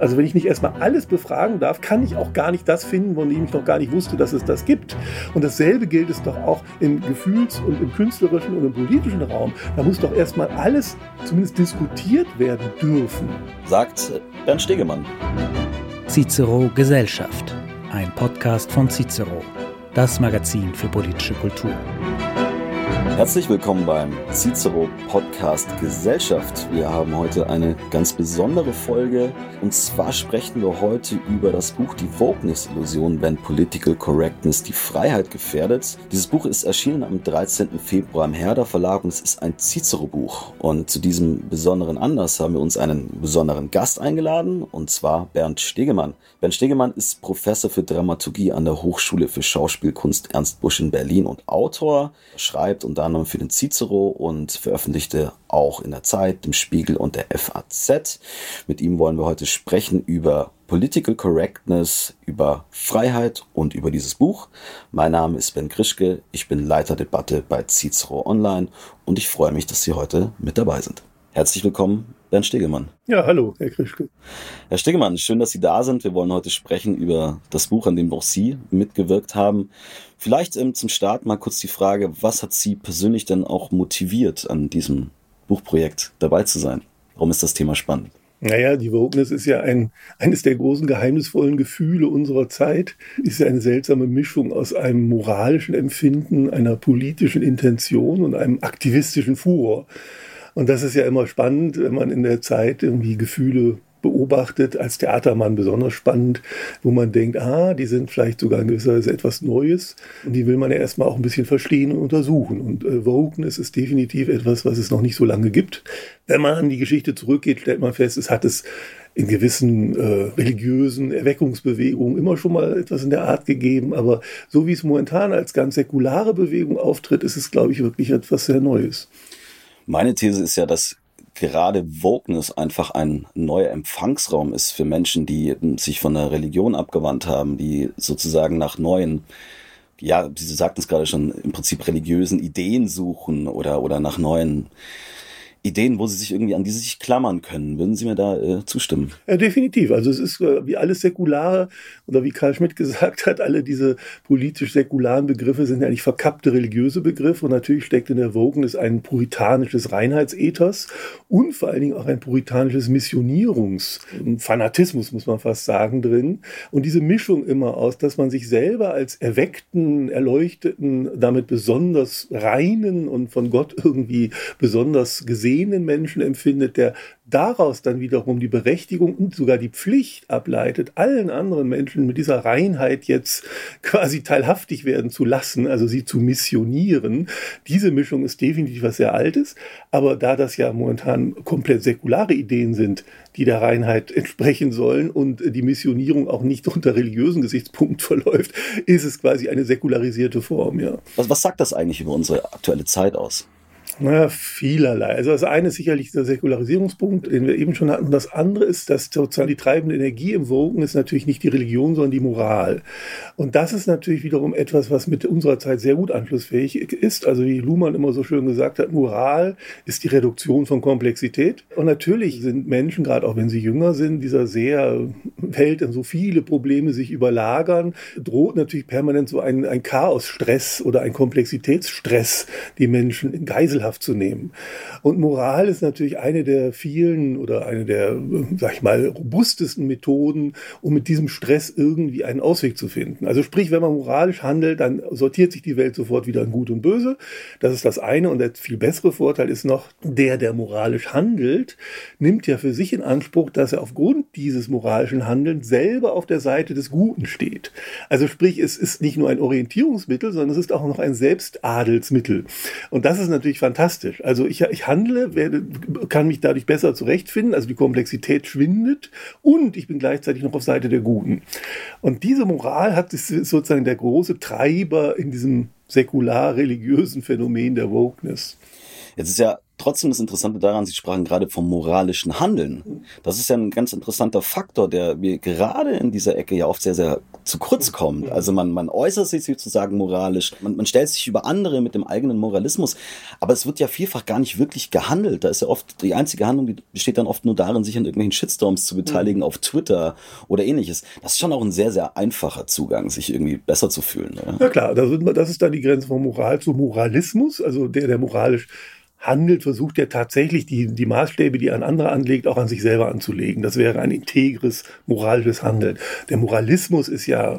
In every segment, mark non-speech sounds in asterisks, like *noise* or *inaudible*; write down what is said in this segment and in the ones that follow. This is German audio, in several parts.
Also wenn ich nicht erstmal alles befragen darf, kann ich auch gar nicht das finden, von dem ich noch gar nicht wusste, dass es das gibt. Und dasselbe gilt es doch auch im Gefühls- und im künstlerischen und im politischen Raum. Da muss doch erstmal alles zumindest diskutiert werden dürfen. Sagt Bernd Stegemann. Cicero Gesellschaft, ein Podcast von Cicero, das Magazin für politische Kultur. Herzlich willkommen beim Cicero Podcast Gesellschaft. Wir haben heute eine ganz besondere Folge und zwar sprechen wir heute über das Buch Die Wokeness-Illusion, wenn Political Correctness die Freiheit gefährdet. Dieses Buch ist erschienen am 13. Februar im Herder Verlag und es ist ein Cicero-Buch. Und zu diesem besonderen Anlass haben wir uns einen besonderen Gast eingeladen und zwar Bernd Stegemann. Bernd Stegemann ist Professor für Dramaturgie an der Hochschule für Schauspielkunst Ernst Busch in Berlin und Autor, schreibt unter anderem für den Cicero und veröffentlichte auch in der Zeit, dem Spiegel und der FAZ. Mit ihm wollen wir heute sprechen über Political Correctness, über Freiheit und über dieses Buch. Mein Name ist Ben Krischke, ich bin Leiter Debatte bei Cicero Online und ich freue mich, dass Sie heute mit dabei sind. Herzlich willkommen, Bernd Stegemann. Ja, hallo, Herr Krischke. Herr Stegemann, schön, dass Sie da sind. Wir wollen heute sprechen über das Buch, an dem auch Sie mitgewirkt haben. Vielleicht ähm, zum Start mal kurz die Frage, was hat Sie persönlich denn auch motiviert, an diesem Buchprojekt dabei zu sein? Warum ist das Thema spannend? Naja, die Wokeness ist ja ein, eines der großen geheimnisvollen Gefühle unserer Zeit, ist ja eine seltsame Mischung aus einem moralischen Empfinden, einer politischen Intention und einem aktivistischen Furor. Und das ist ja immer spannend, wenn man in der Zeit irgendwie Gefühle beobachtet, als Theatermann besonders spannend, wo man denkt, ah, die sind vielleicht sogar in gewisser Weise etwas Neues und die will man ja erstmal auch ein bisschen verstehen und untersuchen. Und äh, Wokeness ist definitiv etwas, was es noch nicht so lange gibt. Wenn man an die Geschichte zurückgeht, stellt man fest, es hat es in gewissen äh, religiösen Erweckungsbewegungen immer schon mal etwas in der Art gegeben, aber so wie es momentan als ganz säkulare Bewegung auftritt, ist es, glaube ich, wirklich etwas sehr Neues. Meine These ist ja, dass gerade Wokeness einfach ein neuer Empfangsraum ist für Menschen, die sich von der Religion abgewandt haben, die sozusagen nach neuen, ja, Sie sagten es gerade schon, im Prinzip religiösen Ideen suchen oder, oder nach neuen Ideen, wo Sie sich irgendwie an die sich klammern können. Würden Sie mir da äh, zustimmen? Ja, definitiv. Also es ist äh, wie alles Säkulare oder wie Karl Schmidt *laughs* gesagt hat, alle diese politisch-säkularen Begriffe sind ja eigentlich verkappte religiöse Begriffe und natürlich steckt in der Wokeness ein puritanisches Reinheitsethos und vor allen Dingen auch ein puritanisches Missionierungsfanatismus, muss man fast sagen, drin. Und diese Mischung immer aus, dass man sich selber als erweckten, erleuchteten, damit besonders reinen und von Gott irgendwie besonders gesehen sehenden Menschen empfindet, der daraus dann wiederum die Berechtigung und sogar die Pflicht ableitet, allen anderen Menschen mit dieser Reinheit jetzt quasi teilhaftig werden zu lassen, also sie zu missionieren. Diese Mischung ist definitiv was sehr Altes, aber da das ja momentan komplett säkulare Ideen sind, die der Reinheit entsprechen sollen und die Missionierung auch nicht unter religiösen Gesichtspunkten *laughs* verläuft, ist es quasi eine säkularisierte Form, ja. Was, was sagt das eigentlich über unsere aktuelle Zeit aus? Naja, vielerlei. Also das eine ist sicherlich der Säkularisierungspunkt, den wir eben schon hatten. Das andere ist, dass sozusagen die treibende Energie im Wogen ist natürlich nicht die Religion, sondern die Moral. Und das ist natürlich wiederum etwas, was mit unserer Zeit sehr gut anschlussfähig ist. Also wie Luhmann immer so schön gesagt hat, Moral ist die Reduktion von Komplexität. Und natürlich sind Menschen, gerade auch wenn sie jünger sind, dieser sehr Welt, in so viele Probleme sich überlagern, droht natürlich permanent so ein, ein Chaosstress oder ein Komplexitätsstress, die Menschen in Geiselhaft Wissenschaft zu nehmen. Und Moral ist natürlich eine der vielen oder eine der, sag ich mal, robustesten Methoden, um mit diesem Stress irgendwie einen Ausweg zu finden. Also sprich, wenn man moralisch handelt, dann sortiert sich die Welt sofort wieder in Gut und Böse. Das ist das eine. Und der viel bessere Vorteil ist noch, der, der moralisch handelt, nimmt ja für sich in Anspruch, dass er aufgrund dieses moralischen Handelns selber auf der Seite des Guten steht. Also sprich, es ist nicht nur ein Orientierungsmittel, sondern es ist auch noch ein Selbstadelsmittel. Und das ist natürlich fantastisch fantastisch. Also ich, ich handle, werde, kann mich dadurch besser zurechtfinden, also die Komplexität schwindet und ich bin gleichzeitig noch auf Seite der Guten. Und diese Moral hat ist sozusagen der große Treiber in diesem säkular-religiösen Phänomen der Wokeness. Jetzt ist ja trotzdem das Interessante daran, Sie sprachen gerade vom moralischen Handeln. Das ist ja ein ganz interessanter Faktor, der mir gerade in dieser Ecke ja oft sehr, sehr zu kurz kommt. Also man, man äußert sich sozusagen moralisch, man, man stellt sich über andere mit dem eigenen Moralismus, aber es wird ja vielfach gar nicht wirklich gehandelt. Da ist ja oft, die einzige Handlung, die besteht dann oft nur darin, sich an irgendwelchen Shitstorms zu beteiligen mhm. auf Twitter oder ähnliches. Das ist schon auch ein sehr, sehr einfacher Zugang, sich irgendwie besser zu fühlen. Oder? Ja klar, das ist dann die Grenze von Moral zu Moralismus, also der, der moralisch handelt, versucht er tatsächlich die, die Maßstäbe, die er an andere anlegt, auch an sich selber anzulegen. Das wäre ein integres moralisches Handeln. Der Moralismus ist ja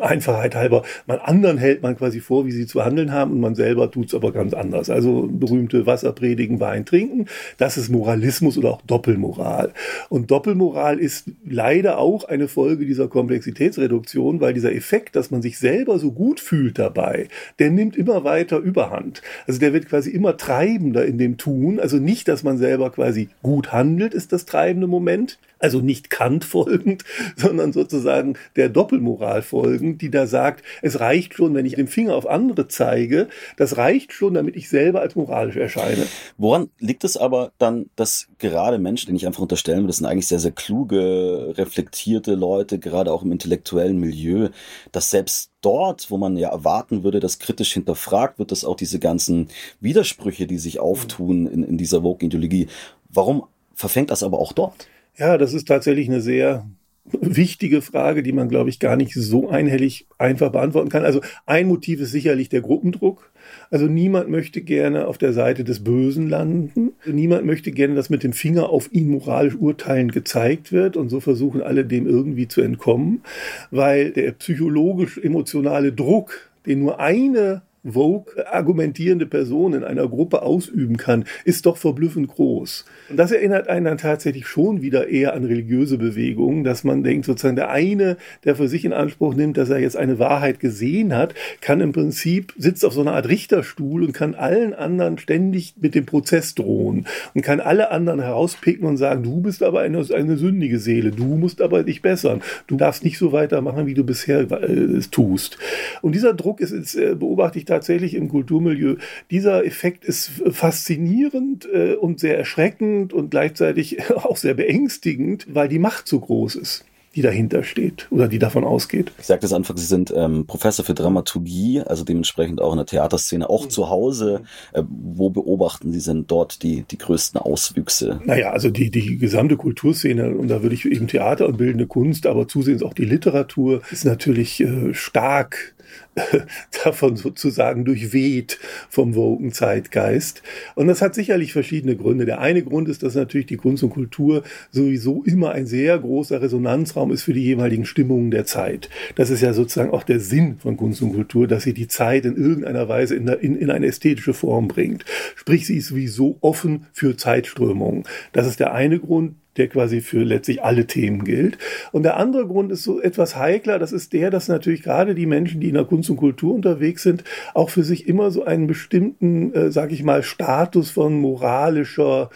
Einfachheit halber, man anderen hält man quasi vor, wie sie zu handeln haben und man selber tut es aber ganz anders. Also berühmte Wasser predigen, Wein trinken, das ist Moralismus oder auch Doppelmoral. Und Doppelmoral ist leider auch eine Folge dieser Komplexitätsreduktion, weil dieser Effekt, dass man sich selber so gut fühlt dabei, der nimmt immer weiter Überhand. Also der wird quasi immer treibender oder in dem Tun. Also nicht, dass man selber quasi gut handelt, ist das treibende Moment. Also nicht Kant folgend, *laughs* sondern sozusagen der Doppelmoral folgend, die da sagt, es reicht schon, wenn ich den Finger auf andere zeige, das reicht schon, damit ich selber als moralisch erscheine. Woran liegt es aber dann, dass gerade Menschen, denen ich einfach unterstellen will, das sind eigentlich sehr, sehr kluge, reflektierte Leute, gerade auch im intellektuellen Milieu, dass selbst dort, wo man ja erwarten würde, dass kritisch hinterfragt wird, dass auch diese ganzen Widersprüche, die sich auftun in, in dieser Vogue-Ideologie, warum verfängt das aber auch dort? Ja, das ist tatsächlich eine sehr wichtige Frage, die man, glaube ich, gar nicht so einhellig einfach beantworten kann. Also ein Motiv ist sicherlich der Gruppendruck. Also niemand möchte gerne auf der Seite des Bösen landen. Niemand möchte gerne, dass mit dem Finger auf ihn moralisch urteilend gezeigt wird. Und so versuchen alle dem irgendwie zu entkommen, weil der psychologisch-emotionale Druck, den nur eine Vogue argumentierende Person in einer Gruppe ausüben kann, ist doch verblüffend groß. Und das erinnert einen dann tatsächlich schon wieder eher an religiöse Bewegungen, dass man denkt, sozusagen der eine, der für sich in Anspruch nimmt, dass er jetzt eine Wahrheit gesehen hat, kann im Prinzip, sitzt auf so einer Art Richterstuhl und kann allen anderen ständig mit dem Prozess drohen und kann alle anderen herauspicken und sagen, du bist aber eine, eine sündige Seele, du musst aber dich bessern, du darfst nicht so weitermachen, wie du bisher äh, es tust. Und dieser Druck ist, ist äh, beobachte ich tatsächlich im Kulturmilieu. Dieser Effekt ist faszinierend äh, und sehr erschreckend und gleichzeitig *laughs* auch sehr beängstigend, weil die Macht so groß ist die dahinter steht oder die davon ausgeht. Ich sagte es Anfang, Sie sind ähm, Professor für Dramaturgie, also dementsprechend auch in der Theaterszene, auch mhm. zu Hause. Äh, wo beobachten Sie denn dort die, die größten Auswüchse? Naja, also die, die gesamte Kulturszene, und da würde ich eben Theater und bildende Kunst, aber zusehends auch die Literatur, ist natürlich äh, stark *laughs* davon sozusagen durchweht vom woken Zeitgeist. Und das hat sicherlich verschiedene Gründe. Der eine Grund ist, dass natürlich die Kunst und Kultur sowieso immer ein sehr großer Resonanzraum ist für die jeweiligen Stimmungen der Zeit. Das ist ja sozusagen auch der Sinn von Kunst und Kultur, dass sie die Zeit in irgendeiner Weise in, in, in eine ästhetische Form bringt. Sprich, sie ist sowieso offen für Zeitströmungen. Das ist der eine Grund der quasi für letztlich alle Themen gilt. Und der andere Grund ist so etwas heikler, das ist der, dass natürlich gerade die Menschen, die in der Kunst und Kultur unterwegs sind, auch für sich immer so einen bestimmten, äh, sag ich mal, Status von moralischer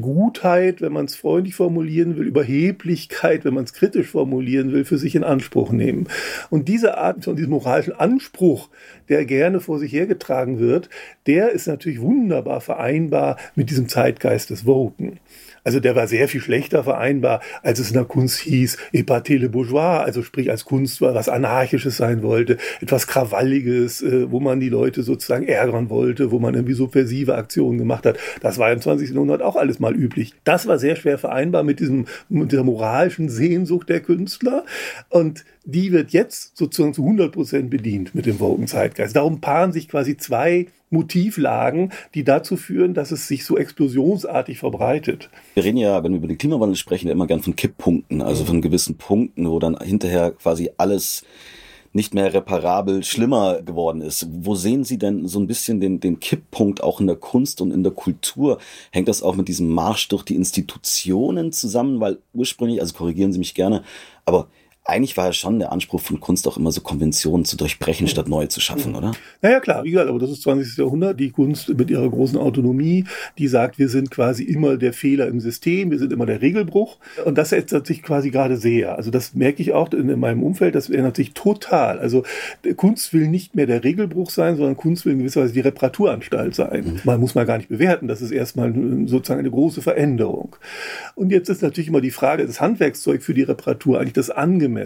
Gutheit, wenn man es freundlich formulieren will, Überheblichkeit, wenn man es kritisch formulieren will, für sich in Anspruch nehmen. Und diese Art von diesem moralischen Anspruch, der gerne vor sich hergetragen wird, der ist natürlich wunderbar vereinbar mit diesem Zeitgeist des Woken. Also der war sehr viel schlechter vereinbar, als es in der Kunst hieß, Epatele Bourgeois, also sprich als Kunst was Anarchisches sein wollte, etwas Krawalliges, äh, wo man die Leute sozusagen ärgern wollte, wo man irgendwie subversive Aktionen gemacht hat. Das war im 20. Jahrhundert auch alles mal üblich. Das war sehr schwer vereinbar mit diesem, mit dieser moralischen Sehnsucht der Künstler. Und die wird jetzt sozusagen zu 100 Prozent bedient mit dem Woken Zeitgeist. Darum paaren sich quasi zwei Motivlagen, die dazu führen, dass es sich so explosionsartig verbreitet. Wir reden ja, wenn wir über den Klimawandel sprechen, immer gern von Kipppunkten, also von gewissen Punkten, wo dann hinterher quasi alles nicht mehr reparabel schlimmer geworden ist. Wo sehen Sie denn so ein bisschen den, den Kipppunkt auch in der Kunst und in der Kultur? Hängt das auch mit diesem Marsch durch die Institutionen zusammen? Weil ursprünglich, also korrigieren Sie mich gerne, aber eigentlich war ja schon der Anspruch von Kunst auch immer so Konventionen zu durchbrechen, statt neue zu schaffen, oder? Naja, klar, wie gesagt, aber das ist 20. Jahrhundert, die Kunst mit ihrer großen Autonomie, die sagt, wir sind quasi immer der Fehler im System, wir sind immer der Regelbruch. Und das ändert sich quasi gerade sehr. Also das merke ich auch in, in meinem Umfeld, das ändert sich total. Also Kunst will nicht mehr der Regelbruch sein, sondern Kunst will in gewisser Weise die Reparaturanstalt sein. Mhm. Man muss mal gar nicht bewerten, das ist erstmal sozusagen eine große Veränderung. Und jetzt ist natürlich immer die Frage, das Handwerkszeug für die Reparatur eigentlich das angemessene?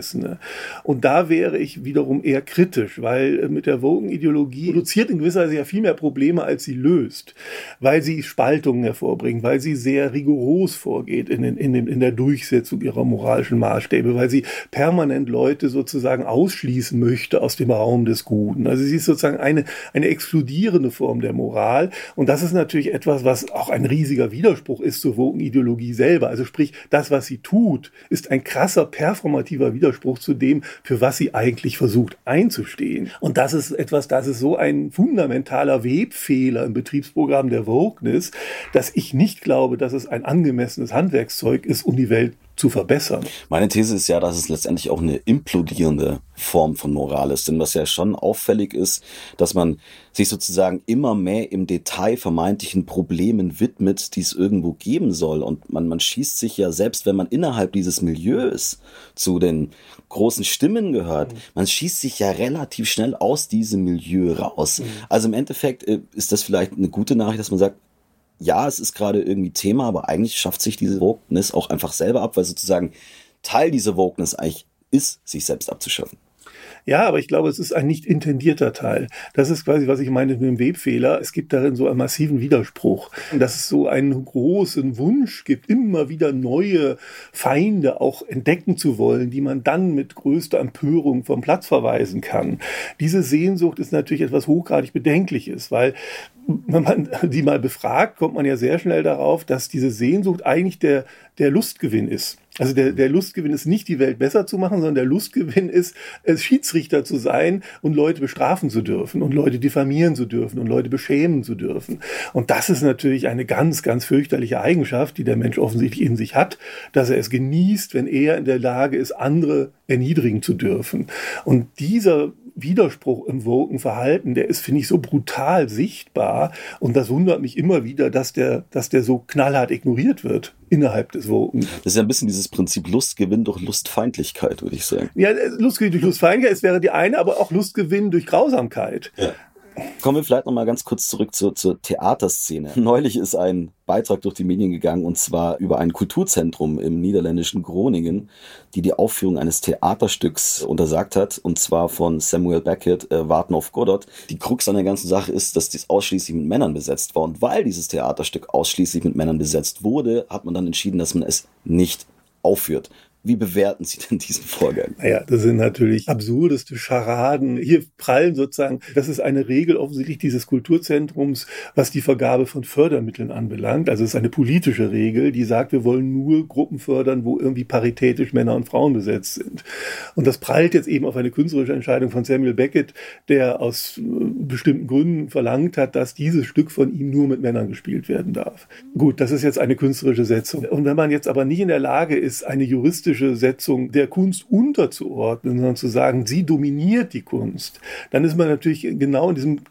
Und da wäre ich wiederum eher kritisch, weil äh, mit der Wogen-Ideologie produziert in gewisser Weise ja viel mehr Probleme, als sie löst, weil sie Spaltungen hervorbringt, weil sie sehr rigoros vorgeht in, in, in, in der Durchsetzung ihrer moralischen Maßstäbe, weil sie permanent Leute sozusagen ausschließen möchte aus dem Raum des Guten. Also sie ist sozusagen eine, eine explodierende Form der Moral. Und das ist natürlich etwas, was auch ein riesiger Widerspruch ist zur Wogen-Ideologie selber. Also sprich, das, was sie tut, ist ein krasser performativer Widerspruch zu dem, für was sie eigentlich versucht einzustehen. Und das ist etwas, das ist so ein fundamentaler Webfehler im Betriebsprogramm der Wokeness, dass ich nicht glaube, dass es ein angemessenes Handwerkszeug ist, um die Welt zu verbessern. Meine These ist ja, dass es letztendlich auch eine implodierende Form von Moral ist. Denn was ja schon auffällig ist, dass man sich sozusagen immer mehr im Detail vermeintlichen Problemen widmet, die es irgendwo geben soll. Und man, man schießt sich ja, selbst wenn man innerhalb dieses Milieus zu den großen Stimmen gehört, mhm. man schießt sich ja relativ schnell aus diesem Milieu raus. Mhm. Also im Endeffekt äh, ist das vielleicht eine gute Nachricht, dass man sagt, ja, es ist gerade irgendwie Thema, aber eigentlich schafft sich diese Wokeness auch einfach selber ab, weil sozusagen Teil dieser Wokeness eigentlich ist, sich selbst abzuschaffen. Ja, aber ich glaube, es ist ein nicht intendierter Teil. Das ist quasi, was ich meine mit dem Webfehler. Es gibt darin so einen massiven Widerspruch. Dass es so einen großen Wunsch gibt, immer wieder neue Feinde auch entdecken zu wollen, die man dann mit größter Empörung vom Platz verweisen kann. Diese Sehnsucht ist natürlich etwas hochgradig Bedenkliches, weil wenn man *laughs* die mal befragt, kommt man ja sehr schnell darauf, dass diese Sehnsucht eigentlich der, der Lustgewinn ist. Also der, der Lustgewinn ist nicht, die Welt besser zu machen, sondern der Lustgewinn ist, es Schiedsrichter zu sein und Leute bestrafen zu dürfen und Leute diffamieren zu dürfen und Leute beschämen zu dürfen. Und das ist natürlich eine ganz, ganz fürchterliche Eigenschaft, die der Mensch offensichtlich in sich hat, dass er es genießt, wenn er in der Lage ist, andere erniedrigen zu dürfen. Und dieser Widerspruch im Woken-Verhalten, der ist, finde ich, so brutal sichtbar. Und das wundert mich immer wieder, dass der, dass der so knallhart ignoriert wird innerhalb des Woken. Das ist ja ein bisschen dieses Prinzip Lustgewinn durch Lustfeindlichkeit, würde ich sagen. Ja, Lustgewinn durch Lustfeindlichkeit, es wäre die eine, aber auch Lustgewinn durch Grausamkeit. Ja. Kommen wir vielleicht noch mal ganz kurz zurück zur, zur Theaterszene. *laughs* Neulich ist ein Beitrag durch die Medien gegangen und zwar über ein Kulturzentrum im niederländischen Groningen, die die Aufführung eines Theaterstücks untersagt hat und zwar von Samuel Beckett, äh, Warten auf Godot. Die Krux an der ganzen Sache ist, dass dies ausschließlich mit Männern besetzt war und weil dieses Theaterstück ausschließlich mit Männern besetzt wurde, hat man dann entschieden, dass man es nicht aufführt. Wie bewerten Sie denn diesen Vorgang? Naja, das sind natürlich absurdeste Scharaden. Hier prallen sozusagen, das ist eine Regel offensichtlich dieses Kulturzentrums, was die Vergabe von Fördermitteln anbelangt. Also es ist eine politische Regel, die sagt, wir wollen nur Gruppen fördern, wo irgendwie paritätisch Männer und Frauen besetzt sind. Und das prallt jetzt eben auf eine künstlerische Entscheidung von Samuel Beckett, der aus äh, bestimmten Gründen verlangt hat, dass dieses Stück von ihm nur mit Männern gespielt werden darf. Gut, das ist jetzt eine künstlerische Setzung. Und wenn man jetzt aber nicht in der Lage ist, eine juristische politische Setzung der Kunst unterzuordnen, sondern zu sagen, sie dominiert die Kunst, dann ist man natürlich genau in diesem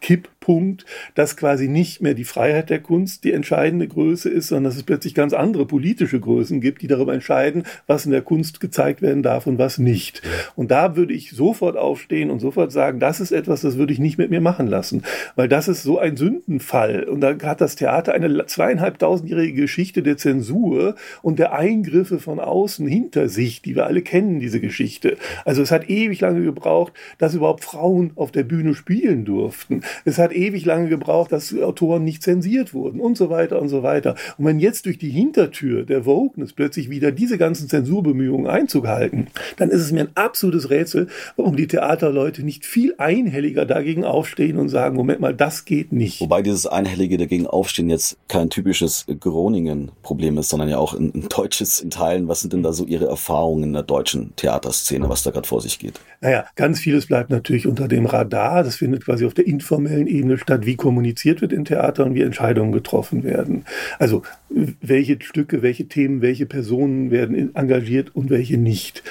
Kipppunkt, dass quasi nicht mehr die Freiheit der Kunst die entscheidende Größe ist, sondern dass es plötzlich ganz andere politische Größen gibt, die darüber entscheiden, was in der Kunst gezeigt werden darf und was nicht. Und da würde ich sofort aufstehen und sofort sagen, das ist etwas, das würde ich nicht mit mir machen lassen, weil das ist so ein Sündenfall. Und da hat das Theater eine zweieinhalbtausendjährige Geschichte der Zensur und der Eingriffe von außen hinter Sicht, die wir alle kennen, diese Geschichte. Also es hat ewig lange gebraucht, dass überhaupt Frauen auf der Bühne spielen durften. Es hat ewig lange gebraucht, dass Autoren nicht zensiert wurden und so weiter und so weiter. Und wenn jetzt durch die Hintertür der Wokeness plötzlich wieder diese ganzen Zensurbemühungen Einzug halten, dann ist es mir ein absolutes Rätsel, warum die Theaterleute nicht viel einhelliger dagegen aufstehen und sagen, Moment mal, das geht nicht. Wobei dieses einhellige dagegen aufstehen jetzt kein typisches Groningen-Problem ist, sondern ja auch ein, ein deutsches in Teilen. Was sind denn da so Ihre Erfahrungen? Erfahrungen in der deutschen Theaterszene, was da gerade vor sich geht? Naja, ganz vieles bleibt natürlich unter dem Radar. Das findet quasi auf der informellen Ebene statt, wie kommuniziert wird in Theatern, wie Entscheidungen getroffen werden. Also welche Stücke, welche Themen, welche Personen werden engagiert und welche nicht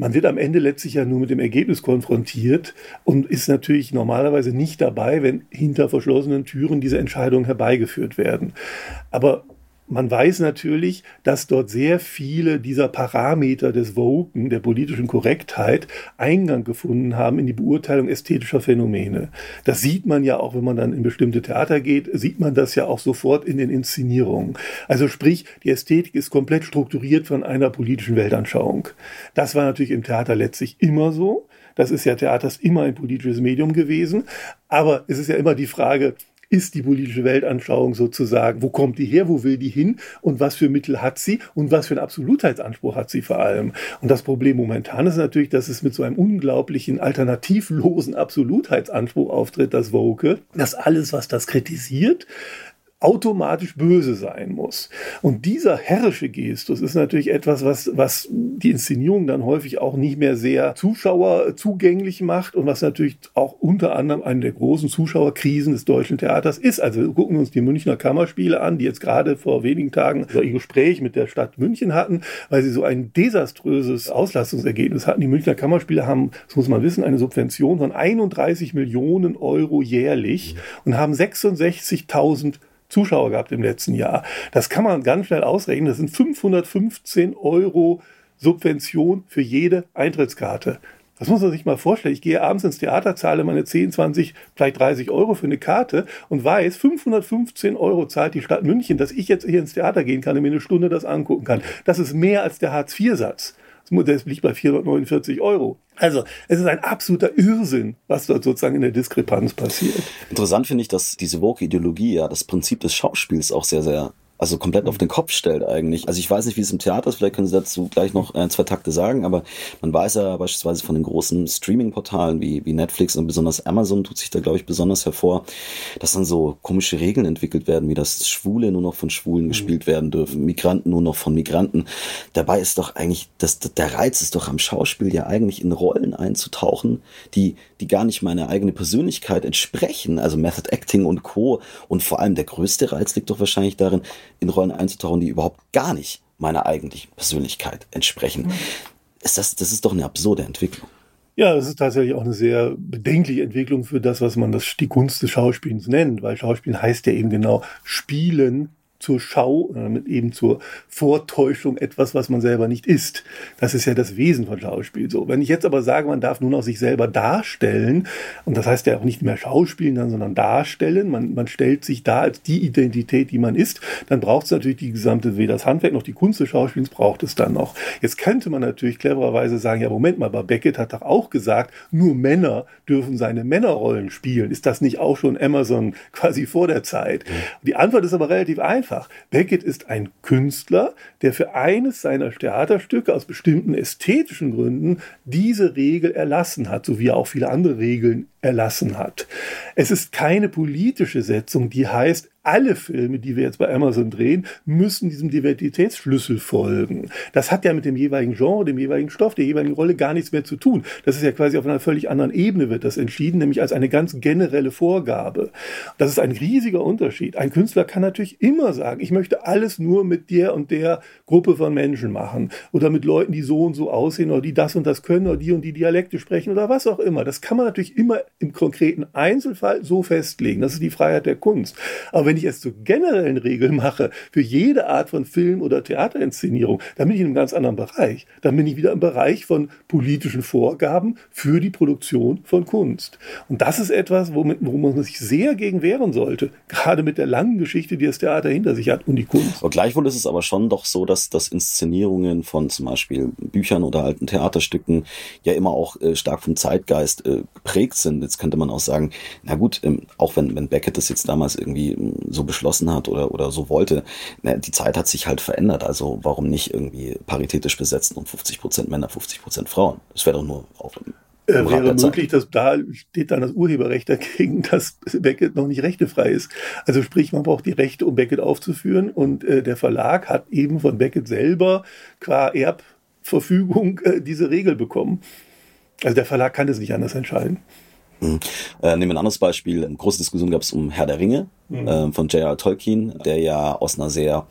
man wird am Ende letztlich ja nur mit dem Ergebnis konfrontiert und ist natürlich normalerweise nicht dabei, wenn hinter verschlossenen Türen diese Entscheidungen herbeigeführt werden. Aber man weiß natürlich, dass dort sehr viele dieser Parameter des Woken, der politischen Korrektheit, Eingang gefunden haben in die Beurteilung ästhetischer Phänomene. Das sieht man ja auch, wenn man dann in bestimmte Theater geht, sieht man das ja auch sofort in den Inszenierungen. Also sprich, die Ästhetik ist komplett strukturiert von einer politischen Weltanschauung. Das war natürlich im Theater letztlich immer so. Das ist ja Theaters immer ein politisches Medium gewesen. Aber es ist ja immer die Frage, ist die politische Weltanschauung sozusagen, wo kommt die her, wo will die hin und was für Mittel hat sie und was für einen Absolutheitsanspruch hat sie vor allem. Und das Problem momentan ist natürlich, dass es mit so einem unglaublichen alternativlosen Absolutheitsanspruch auftritt, das Woke, dass alles, was das kritisiert, automatisch böse sein muss. Und dieser herrische Gestus ist natürlich etwas, was, was die Inszenierung dann häufig auch nicht mehr sehr Zuschauer zugänglich macht und was natürlich auch unter anderem eine der großen Zuschauerkrisen des deutschen Theaters ist. Also wir gucken uns die Münchner Kammerspiele an, die jetzt gerade vor wenigen Tagen so ein Gespräch mit der Stadt München hatten, weil sie so ein desaströses Auslastungsergebnis hatten. Die Münchner Kammerspiele haben, das muss man wissen, eine Subvention von 31 Millionen Euro jährlich und haben 66.000 Zuschauer gehabt im letzten Jahr. Das kann man ganz schnell ausrechnen. Das sind 515 Euro Subvention für jede Eintrittskarte. Das muss man sich mal vorstellen. Ich gehe abends ins Theater, zahle meine 10, 20, vielleicht 30 Euro für eine Karte und weiß, 515 Euro zahlt die Stadt München, dass ich jetzt hier ins Theater gehen kann und mir eine Stunde das angucken kann. Das ist mehr als der Hartz-IV-Satz. Das liegt bei 449 Euro. Also es ist ein absoluter Irrsinn, was dort sozusagen in der Diskrepanz passiert. Interessant finde ich, dass diese Woke-Ideologie ja das Prinzip des Schauspiels auch sehr, sehr also komplett auf den Kopf stellt eigentlich. Also ich weiß nicht, wie es im Theater ist, vielleicht können Sie dazu gleich noch ein, zwei Takte sagen, aber man weiß ja beispielsweise von den großen Streaming-Portalen wie, wie Netflix und besonders Amazon tut sich da, glaube ich, besonders hervor, dass dann so komische Regeln entwickelt werden, wie das Schwule nur noch von Schwulen mhm. gespielt werden dürfen, Migranten nur noch von Migranten. Dabei ist doch eigentlich, das, der Reiz ist doch am Schauspiel ja eigentlich in Rollen einzutauchen, die, die gar nicht meiner eigene Persönlichkeit entsprechen, also Method Acting und Co. Und vor allem der größte Reiz liegt doch wahrscheinlich darin, in Rollen einzutauchen, die überhaupt gar nicht meiner eigentlichen Persönlichkeit entsprechen. Mhm. Ist das, das ist doch eine absurde Entwicklung. Ja, es ist tatsächlich auch eine sehr bedenkliche Entwicklung für das, was man das, die Kunst des Schauspielens nennt, weil Schauspielen heißt ja eben genau Spielen zur Schau, damit eben zur Vortäuschung etwas, was man selber nicht ist. Das ist ja das Wesen von Schauspiel. So, wenn ich jetzt aber sage, man darf nur noch sich selber darstellen, und das heißt ja auch nicht mehr Schauspielen, sondern darstellen, man, man stellt sich da als die Identität, die man ist, dann braucht es natürlich die gesamte, weder das Handwerk noch die Kunst des Schauspiels braucht es dann noch. Jetzt könnte man natürlich clevererweise sagen, ja, Moment mal, aber Beckett hat doch auch gesagt, nur Männer dürfen seine Männerrollen spielen. Ist das nicht auch schon Amazon quasi vor der Zeit? Die Antwort ist aber relativ einfach einfach. Beckett ist ein Künstler, der für eines seiner Theaterstücke aus bestimmten ästhetischen Gründen diese Regel erlassen hat, so wie er auch viele andere Regeln erlassen hat. Es ist keine politische Setzung, die heißt, alle Filme, die wir jetzt bei Amazon drehen, müssen diesem Diversitätsschlüssel folgen. Das hat ja mit dem jeweiligen Genre, dem jeweiligen Stoff, der jeweiligen Rolle gar nichts mehr zu tun. Das ist ja quasi auf einer völlig anderen Ebene wird das entschieden, nämlich als eine ganz generelle Vorgabe. Das ist ein riesiger Unterschied. Ein Künstler kann natürlich immer sagen, ich möchte alles nur mit der und der Gruppe von Menschen machen oder mit Leuten, die so und so aussehen oder die das und das können oder die und die Dialekte sprechen oder was auch immer. Das kann man natürlich immer im konkreten Einzelfall so festlegen. Das ist die Freiheit der Kunst. Aber wenn ich es zur generellen Regel mache, für jede Art von Film- oder Theaterinszenierung, dann bin ich in einem ganz anderen Bereich. Dann bin ich wieder im Bereich von politischen Vorgaben für die Produktion von Kunst. Und das ist etwas, womit, worum man sich sehr gegen wehren sollte. Gerade mit der langen Geschichte, die das Theater hinter sich hat und die Kunst. Und gleichwohl ist es aber schon doch so, dass, dass Inszenierungen von zum Beispiel Büchern oder alten Theaterstücken ja immer auch äh, stark vom Zeitgeist äh, geprägt sind. Jetzt könnte man auch sagen, na gut, ähm, auch wenn, wenn Beckett das jetzt damals irgendwie ähm, so beschlossen hat oder, oder so wollte. Na, die Zeit hat sich halt verändert. Also warum nicht irgendwie paritätisch besetzen und 50 Prozent Männer, 50 Prozent Frauen? Das wäre doch nur auch äh, wäre möglich, dass da steht dann das Urheberrecht dagegen, *laughs* dass Beckett noch nicht rechtefrei ist. Also sprich, man braucht die Rechte, um Beckett aufzuführen und äh, der Verlag hat eben von Beckett selber qua Erbverfügung äh, diese Regel bekommen. Also der Verlag kann es nicht anders entscheiden. Mhm. Äh, nehmen wir ein anderes Beispiel. Eine große Diskussion gab es um Herr der Ringe mhm. äh, von J.R. Tolkien, der ja aus einer sehr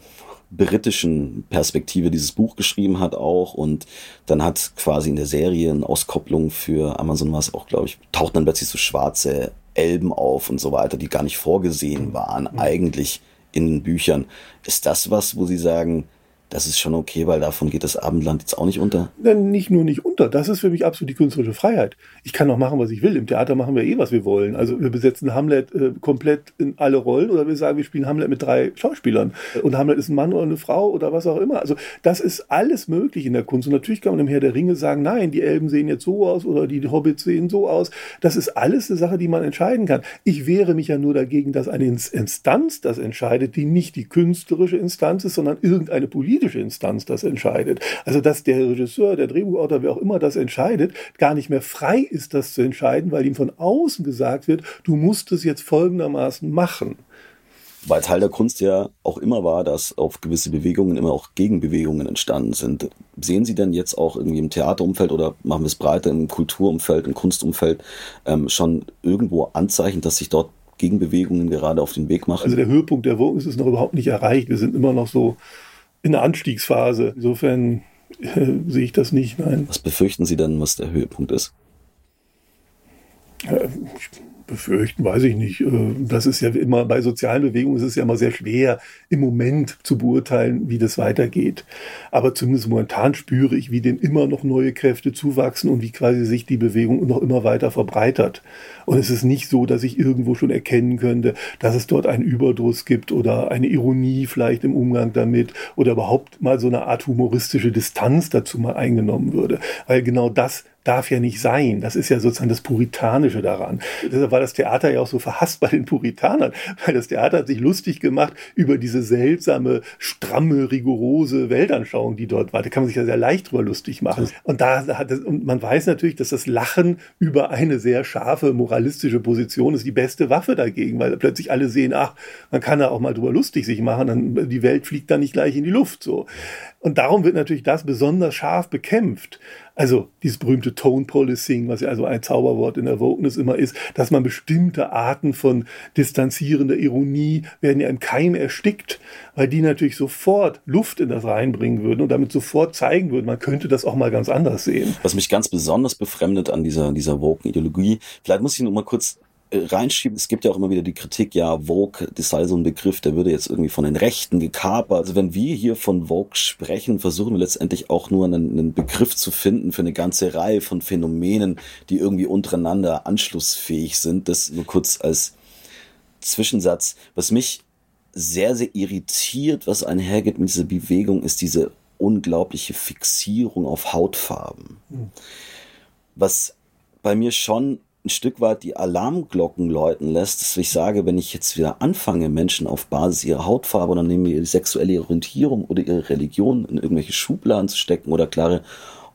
britischen Perspektive dieses Buch geschrieben hat auch und dann hat quasi in der Serie eine Auskopplung für Amazon was auch, glaube ich, taucht dann plötzlich so schwarze Elben auf und so weiter, die gar nicht vorgesehen waren, mhm. eigentlich in den Büchern. Ist das was, wo Sie sagen, das ist schon okay, weil davon geht das Abendland jetzt auch nicht unter. Nicht nur nicht unter, das ist für mich absolut die künstlerische Freiheit. Ich kann auch machen, was ich will. Im Theater machen wir eh, was wir wollen. Also wir besetzen Hamlet äh, komplett in alle Rollen oder wir sagen, wir spielen Hamlet mit drei Schauspielern. Und Hamlet ist ein Mann oder eine Frau oder was auch immer. Also das ist alles möglich in der Kunst. Und natürlich kann man im Herr der Ringe sagen, nein, die Elben sehen jetzt so aus oder die Hobbits sehen so aus. Das ist alles eine Sache, die man entscheiden kann. Ich wehre mich ja nur dagegen, dass eine Instanz das entscheidet, die nicht die künstlerische Instanz ist, sondern irgendeine politische politische Instanz das entscheidet. Also dass der Regisseur, der Drehbuchautor, wer auch immer das entscheidet, gar nicht mehr frei ist, das zu entscheiden, weil ihm von außen gesagt wird, du musst es jetzt folgendermaßen machen. Weil Teil der Kunst ja auch immer war, dass auf gewisse Bewegungen immer auch Gegenbewegungen entstanden sind. Sehen Sie denn jetzt auch irgendwie im Theaterumfeld oder machen wir es breiter im Kulturumfeld, im Kunstumfeld ähm, schon irgendwo Anzeichen, dass sich dort Gegenbewegungen gerade auf den Weg machen? Also der Höhepunkt der Wirkung ist noch überhaupt nicht erreicht. Wir sind immer noch so in der Anstiegsphase. Insofern äh, sehe ich das nicht, nein. Was befürchten Sie denn, was der Höhepunkt ist? Äh, befürchten, weiß ich nicht. Äh, das ist ja immer bei sozialen Bewegungen ist es ja immer sehr schwer, im Moment zu beurteilen, wie das weitergeht. Aber zumindest momentan spüre ich, wie dem immer noch neue Kräfte zuwachsen und wie quasi sich die Bewegung noch immer weiter verbreitert. Und es ist nicht so, dass ich irgendwo schon erkennen könnte, dass es dort einen Überdruss gibt oder eine Ironie vielleicht im Umgang damit oder überhaupt mal so eine Art humoristische Distanz dazu mal eingenommen würde. Weil genau das darf ja nicht sein. Das ist ja sozusagen das Puritanische daran. Deshalb war das Theater ja auch so verhasst bei den Puritanern, weil das Theater hat sich lustig gemacht über diese seltsame, stramme, rigorose Weltanschauung, die dort war. Da kann man sich ja sehr leicht drüber lustig machen. Und da hat es, und man weiß natürlich, dass das Lachen über eine sehr scharfe moralistische Position ist die beste Waffe dagegen, weil plötzlich alle sehen, ach, man kann da auch mal drüber lustig sich machen, dann die Welt fliegt dann nicht gleich in die Luft so. Und darum wird natürlich das besonders scharf bekämpft. Also dieses berühmte Tone Policing, was ja also ein Zauberwort in der Wokeness immer ist, dass man bestimmte Arten von distanzierender Ironie werden ja im Keim erstickt, weil die natürlich sofort Luft in das reinbringen würden und damit sofort zeigen würden, man könnte das auch mal ganz anders sehen. Was mich ganz besonders befremdet an dieser, dieser Woken-Ideologie, vielleicht muss ich nur mal kurz reinschieben. Es gibt ja auch immer wieder die Kritik, ja, Vogue, das sei so ein Begriff, der würde jetzt irgendwie von den Rechten gekapert. Also wenn wir hier von Vogue sprechen, versuchen wir letztendlich auch nur einen, einen Begriff zu finden für eine ganze Reihe von Phänomenen, die irgendwie untereinander anschlussfähig sind. Das nur kurz als Zwischensatz. Was mich sehr, sehr irritiert, was einhergeht mit dieser Bewegung, ist diese unglaubliche Fixierung auf Hautfarben. Hm. Was bei mir schon ein Stück weit die Alarmglocken läuten lässt, dass ich sage, wenn ich jetzt wieder anfange, Menschen auf Basis ihrer Hautfarbe oder nehmen ihre sexuelle Orientierung oder ihre Religion in irgendwelche Schubladen zu stecken oder klare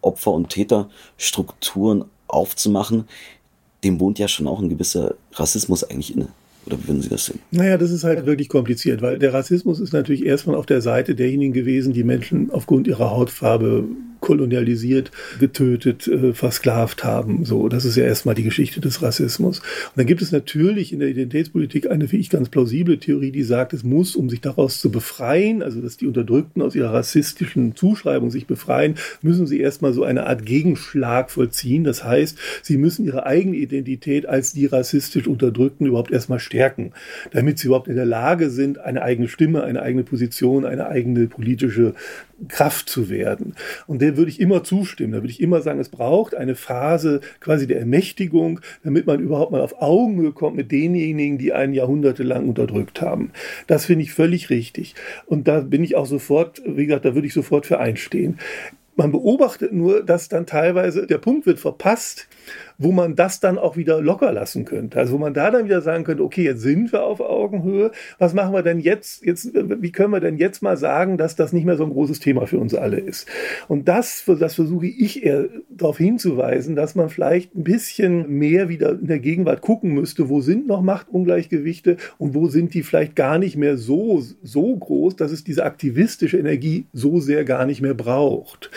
Opfer- und Täterstrukturen aufzumachen, dem wohnt ja schon auch ein gewisser Rassismus eigentlich inne. Oder wie würden Sie das sehen? Naja, das ist halt wirklich kompliziert, weil der Rassismus ist natürlich erstmal auf der Seite derjenigen gewesen, die Menschen aufgrund ihrer Hautfarbe kolonialisiert, getötet, äh, versklavt haben. So, das ist ja erstmal die Geschichte des Rassismus. Und dann gibt es natürlich in der Identitätspolitik eine, wie ich ganz plausible Theorie, die sagt, es muss, um sich daraus zu befreien, also dass die Unterdrückten aus ihrer rassistischen Zuschreibung sich befreien, müssen sie erstmal so eine Art Gegenschlag vollziehen. Das heißt, sie müssen ihre eigene Identität als die rassistisch Unterdrückten überhaupt erstmal stärken, damit sie überhaupt in der Lage sind, eine eigene Stimme, eine eigene Position, eine eigene politische Kraft zu werden. Und der würde ich immer zustimmen. Da würde ich immer sagen, es braucht eine Phase quasi der Ermächtigung, damit man überhaupt mal auf Augenhöhe kommt mit denjenigen, die einen jahrhundertelang unterdrückt haben. Das finde ich völlig richtig. Und da bin ich auch sofort, wie gesagt, da würde ich sofort für einstehen. Man beobachtet nur, dass dann teilweise der Punkt wird verpasst, wo man das dann auch wieder locker lassen könnte. Also wo man da dann wieder sagen könnte, okay, jetzt sind wir auf Augenhöhe. Was machen wir denn jetzt? Jetzt, wie können wir denn jetzt mal sagen, dass das nicht mehr so ein großes Thema für uns alle ist? Und das, das versuche ich eher darauf hinzuweisen, dass man vielleicht ein bisschen mehr wieder in der Gegenwart gucken müsste, wo sind noch Machtungleichgewichte und wo sind die vielleicht gar nicht mehr so, so groß, dass es diese aktivistische Energie so sehr gar nicht mehr braucht.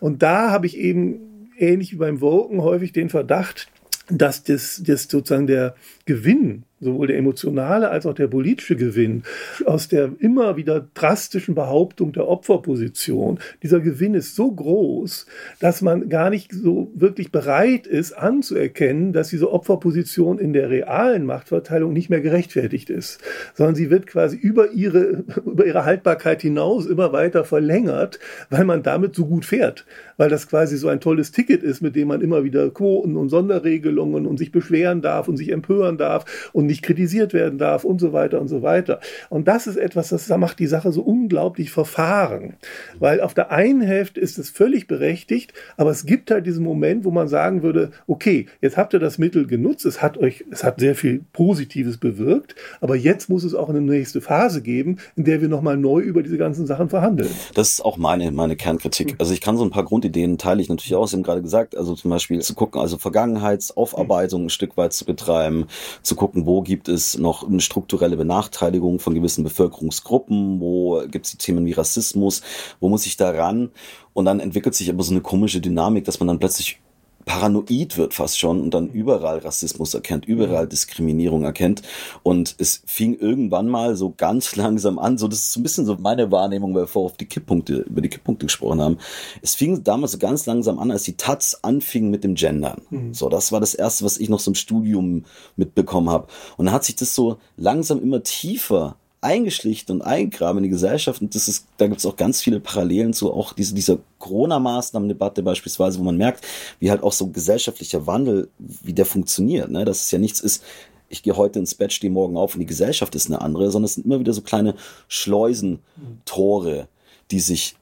Und da habe ich eben ähnlich wie beim Woken häufig den Verdacht, dass das, das sozusagen der Gewinn sowohl der emotionale als auch der politische Gewinn aus der immer wieder drastischen Behauptung der Opferposition, dieser Gewinn ist so groß, dass man gar nicht so wirklich bereit ist anzuerkennen, dass diese Opferposition in der realen Machtverteilung nicht mehr gerechtfertigt ist, sondern sie wird quasi über ihre, *laughs* über ihre Haltbarkeit hinaus immer weiter verlängert, weil man damit so gut fährt, weil das quasi so ein tolles Ticket ist, mit dem man immer wieder Quoten und Sonderregelungen und sich beschweren darf und sich empören darf und nicht kritisiert werden darf und so weiter und so weiter. Und das ist etwas, das macht die Sache so unglaublich verfahren, weil auf der einen Hälfte ist es völlig berechtigt, aber es gibt halt diesen Moment, wo man sagen würde, okay, jetzt habt ihr das Mittel genutzt, es hat euch, es hat sehr viel Positives bewirkt, aber jetzt muss es auch eine nächste Phase geben, in der wir nochmal neu über diese ganzen Sachen verhandeln. Das ist auch meine, meine Kernkritik. Also ich kann so ein paar Grundideen teile ich natürlich auch, Sie haben gerade gesagt, also zum Beispiel zu gucken, also Vergangenheitsaufarbeitung ein Stück weit zu betreiben, zu gucken, wo gibt es noch eine strukturelle Benachteiligung von gewissen Bevölkerungsgruppen, wo gibt es die Themen wie Rassismus, wo muss ich da ran? Und dann entwickelt sich aber so eine komische Dynamik, dass man dann plötzlich paranoid wird fast schon und dann überall Rassismus erkennt, überall Diskriminierung erkennt. Und es fing irgendwann mal so ganz *laughs* langsam an, so das ist so ein bisschen so meine Wahrnehmung, weil wir vorher auf die Kipppunkte, über die Kipppunkte gesprochen haben. Es fing damals so ganz langsam an, als die Taz anfingen mit dem Gendern. Mhm. So, das war das erste, was ich noch so im Studium mitbekommen habe. Und dann hat sich das so langsam immer tiefer eingeschlichen und eingraben in die Gesellschaft. Und das ist, da gibt es auch ganz viele Parallelen zu auch diese, dieser Corona-Maßnahmen-Debatte beispielsweise, wo man merkt, wie halt auch so gesellschaftlicher Wandel, wie der funktioniert. Ne? Dass es ja nichts ist, ich gehe heute ins Bett, stehe morgen auf und die Gesellschaft ist eine andere, sondern es sind immer wieder so kleine Schleusentore, die sich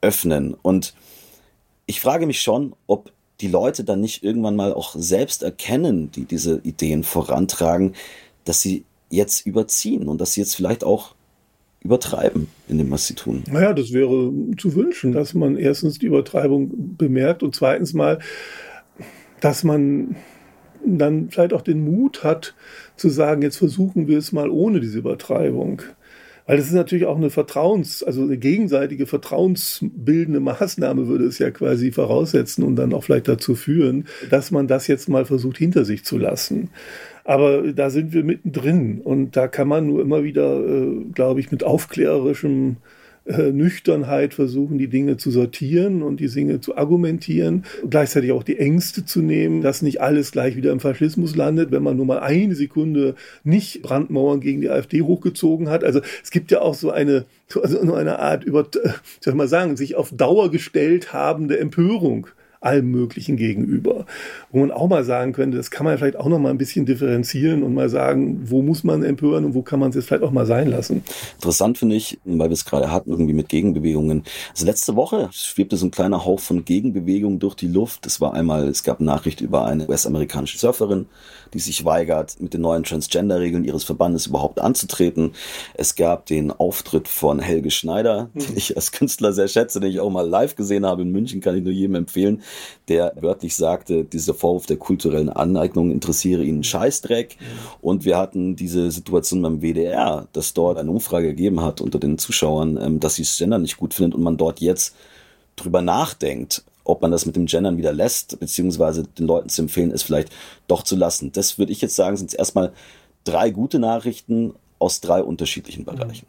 öffnen. Und ich frage mich schon, ob die Leute dann nicht irgendwann mal auch selbst erkennen, die diese Ideen vorantragen, dass sie jetzt überziehen und dass sie jetzt vielleicht auch übertreiben in dem, was sie tun. Naja, das wäre zu wünschen, dass man erstens die Übertreibung bemerkt und zweitens mal, dass man dann vielleicht auch den Mut hat zu sagen, jetzt versuchen wir es mal ohne diese Übertreibung. Weil das ist natürlich auch eine Vertrauens-, also eine gegenseitige vertrauensbildende Maßnahme würde es ja quasi voraussetzen und dann auch vielleicht dazu führen, dass man das jetzt mal versucht hinter sich zu lassen. Aber da sind wir mittendrin und da kann man nur immer wieder, äh, glaube ich, mit aufklärerischem äh, Nüchternheit versuchen, die Dinge zu sortieren und die Dinge zu argumentieren, gleichzeitig auch die Ängste zu nehmen, dass nicht alles gleich wieder im Faschismus landet, wenn man nur mal eine Sekunde nicht Brandmauern gegen die AfD hochgezogen hat. Also es gibt ja auch so eine, also eine Art über, soll ich mal sagen, sich auf Dauer gestellt habende Empörung allem Möglichen gegenüber. Wo man auch mal sagen könnte, das kann man vielleicht auch noch mal ein bisschen differenzieren und mal sagen, wo muss man empören und wo kann man es jetzt vielleicht auch mal sein lassen. Interessant finde ich, weil wir es gerade hatten, irgendwie mit Gegenbewegungen. Also letzte Woche schwebte so ein kleiner Hauch von Gegenbewegungen durch die Luft. Es war einmal, es gab Nachricht über eine US-amerikanische Surferin, die sich weigert, mit den neuen Transgender-Regeln ihres Verbandes überhaupt anzutreten. Es gab den Auftritt von Helge Schneider, den ich als Künstler sehr schätze, den ich auch mal live gesehen habe in München, kann ich nur jedem empfehlen, der wörtlich sagte, dieser Vorwurf der kulturellen Aneignung interessiere ihn Scheißdreck. Und wir hatten diese Situation beim WDR, dass dort eine Umfrage gegeben hat unter den Zuschauern, ähm, dass sie das Gender nicht gut findet und man dort jetzt drüber nachdenkt, ob man das mit dem Gendern wieder lässt, beziehungsweise den Leuten zu empfehlen, es vielleicht doch zu lassen. Das würde ich jetzt sagen, sind erstmal drei gute Nachrichten aus drei unterschiedlichen Bereichen.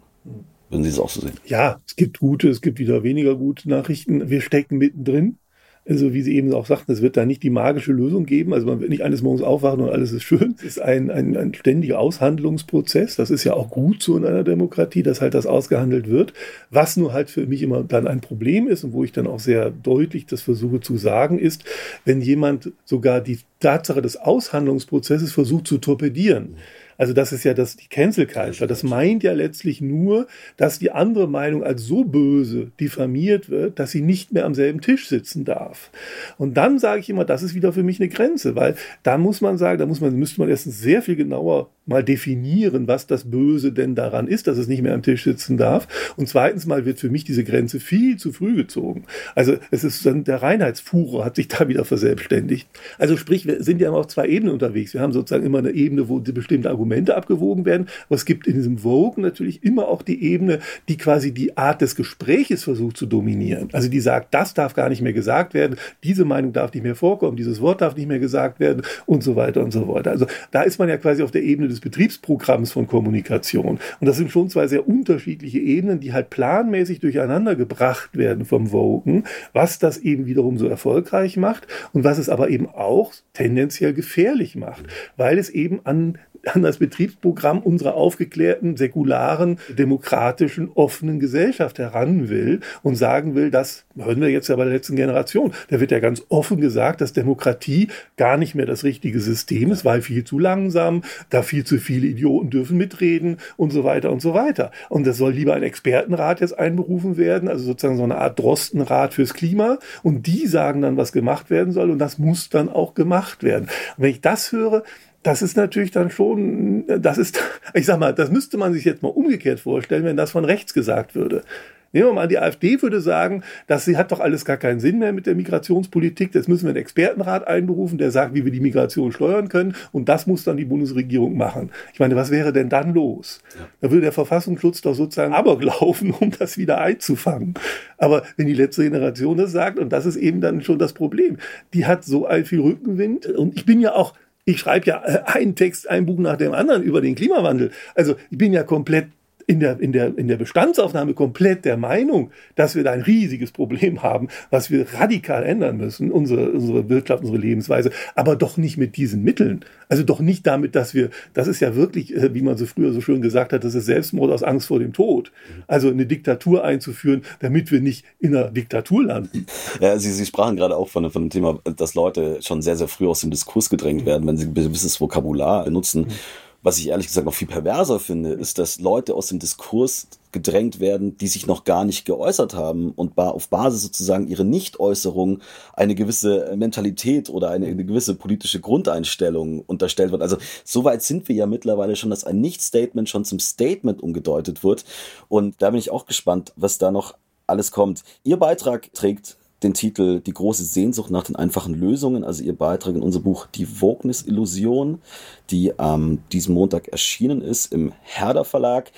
Würden Sie es auch so sehen? Ja, es gibt gute, es gibt wieder weniger gute Nachrichten. Wir stecken mittendrin. Also wie Sie eben auch sagten, es wird da nicht die magische Lösung geben. Also man wird nicht eines Morgens aufwachen und alles ist schön. Es ist ein, ein, ein ständiger Aushandlungsprozess. Das ist ja auch gut so in einer Demokratie, dass halt das ausgehandelt wird. Was nur halt für mich immer dann ein Problem ist und wo ich dann auch sehr deutlich das versuche zu sagen, ist, wenn jemand sogar die Tatsache des Aushandlungsprozesses versucht zu torpedieren. Also das ist ja das, die Cancel Culture. Das meint ja letztlich nur, dass die andere Meinung als so böse diffamiert wird, dass sie nicht mehr am selben Tisch sitzen darf. Und dann sage ich immer, das ist wieder für mich eine Grenze, weil da muss man sagen, da muss man, müsste man erstens sehr viel genauer mal definieren, was das Böse denn daran ist, dass es nicht mehr am Tisch sitzen darf. Und zweitens mal wird für mich diese Grenze viel zu früh gezogen. Also es ist dann der Reinheitsfuhrer hat sich da wieder verselbstständigt. Also sprich, wir sind ja immer auf zwei Ebenen unterwegs. Wir haben sozusagen immer eine Ebene, wo bestimmte Argumente abgewogen werden. Aber es gibt in diesem Vogue natürlich immer auch die Ebene, die quasi die Art des Gespräches versucht zu dominieren. Also die sagt, das darf gar nicht mehr gesagt werden, diese Meinung darf nicht mehr vorkommen, dieses Wort darf nicht mehr gesagt werden und so weiter und so weiter. Also da ist man ja quasi auf der Ebene des Betriebsprogramms von Kommunikation. Und das sind schon zwei sehr unterschiedliche Ebenen, die halt planmäßig durcheinander gebracht werden vom Vogen, was das eben wiederum so erfolgreich macht und was es aber eben auch tendenziell gefährlich macht, weil es eben an an das Betriebsprogramm unserer aufgeklärten, säkularen, demokratischen, offenen Gesellschaft heran will und sagen will, das hören wir jetzt ja bei der letzten Generation, da wird ja ganz offen gesagt, dass Demokratie gar nicht mehr das richtige System ist, weil viel zu langsam, da viel zu viele Idioten dürfen mitreden und so weiter und so weiter. Und es soll lieber ein Expertenrat jetzt einberufen werden, also sozusagen so eine Art Drostenrat fürs Klima und die sagen dann, was gemacht werden soll und das muss dann auch gemacht werden. Und wenn ich das höre, das ist natürlich dann schon, das ist, *laughs* ich sag mal, das müsste man sich jetzt mal umgekehrt vorstellen, wenn das von rechts gesagt würde. Nehmen wir mal, die AfD würde sagen, dass sie hat doch alles gar keinen Sinn mehr mit der Migrationspolitik. Jetzt müssen wir einen Expertenrat einberufen, der sagt, wie wir die Migration steuern können. Und das muss dann die Bundesregierung machen. Ich meine, was wäre denn dann los? Ja. Da würde der Verfassungsschutz doch sozusagen Amok laufen, *laughs* um das wieder einzufangen. Aber wenn die letzte Generation das sagt, und das ist eben dann schon das Problem, die hat so ein viel Rückenwind. Und ich bin ja auch ich schreibe ja äh, einen Text, ein Buch nach dem anderen über den Klimawandel. Also ich bin ja komplett in der, in, der, in der Bestandsaufnahme komplett der Meinung, dass wir da ein riesiges Problem haben, was wir radikal ändern müssen, unsere, unsere Wirtschaft, unsere Lebensweise, aber doch nicht mit diesen Mitteln. Also doch nicht damit, dass wir, das ist ja wirklich, äh, wie man so früher so schön gesagt hat, das ist Selbstmord aus Angst vor dem Tod. Also eine Diktatur einzuführen, damit wir nicht in einer Diktatur landen. Ja, Sie, Sie sprachen gerade auch von, von dem Thema, dass Leute schon sehr, sehr früh aus dem Diskurs gedrängt werden, wenn sie ein gewisses Vokabular benutzen. Mhm was ich ehrlich gesagt noch viel perverser finde, ist, dass Leute aus dem Diskurs gedrängt werden, die sich noch gar nicht geäußert haben und auf Basis sozusagen ihrer Nichtäußerung eine gewisse Mentalität oder eine, eine gewisse politische Grundeinstellung unterstellt wird. Also so weit sind wir ja mittlerweile schon, dass ein Nicht-Statement schon zum Statement umgedeutet wird. Und da bin ich auch gespannt, was da noch alles kommt. Ihr Beitrag trägt den Titel Die große Sehnsucht nach den einfachen Lösungen, also ihr Beitrag in unser Buch Die Wokeness-Illusion, die ähm, diesem Montag erschienen ist im Herder Verlag.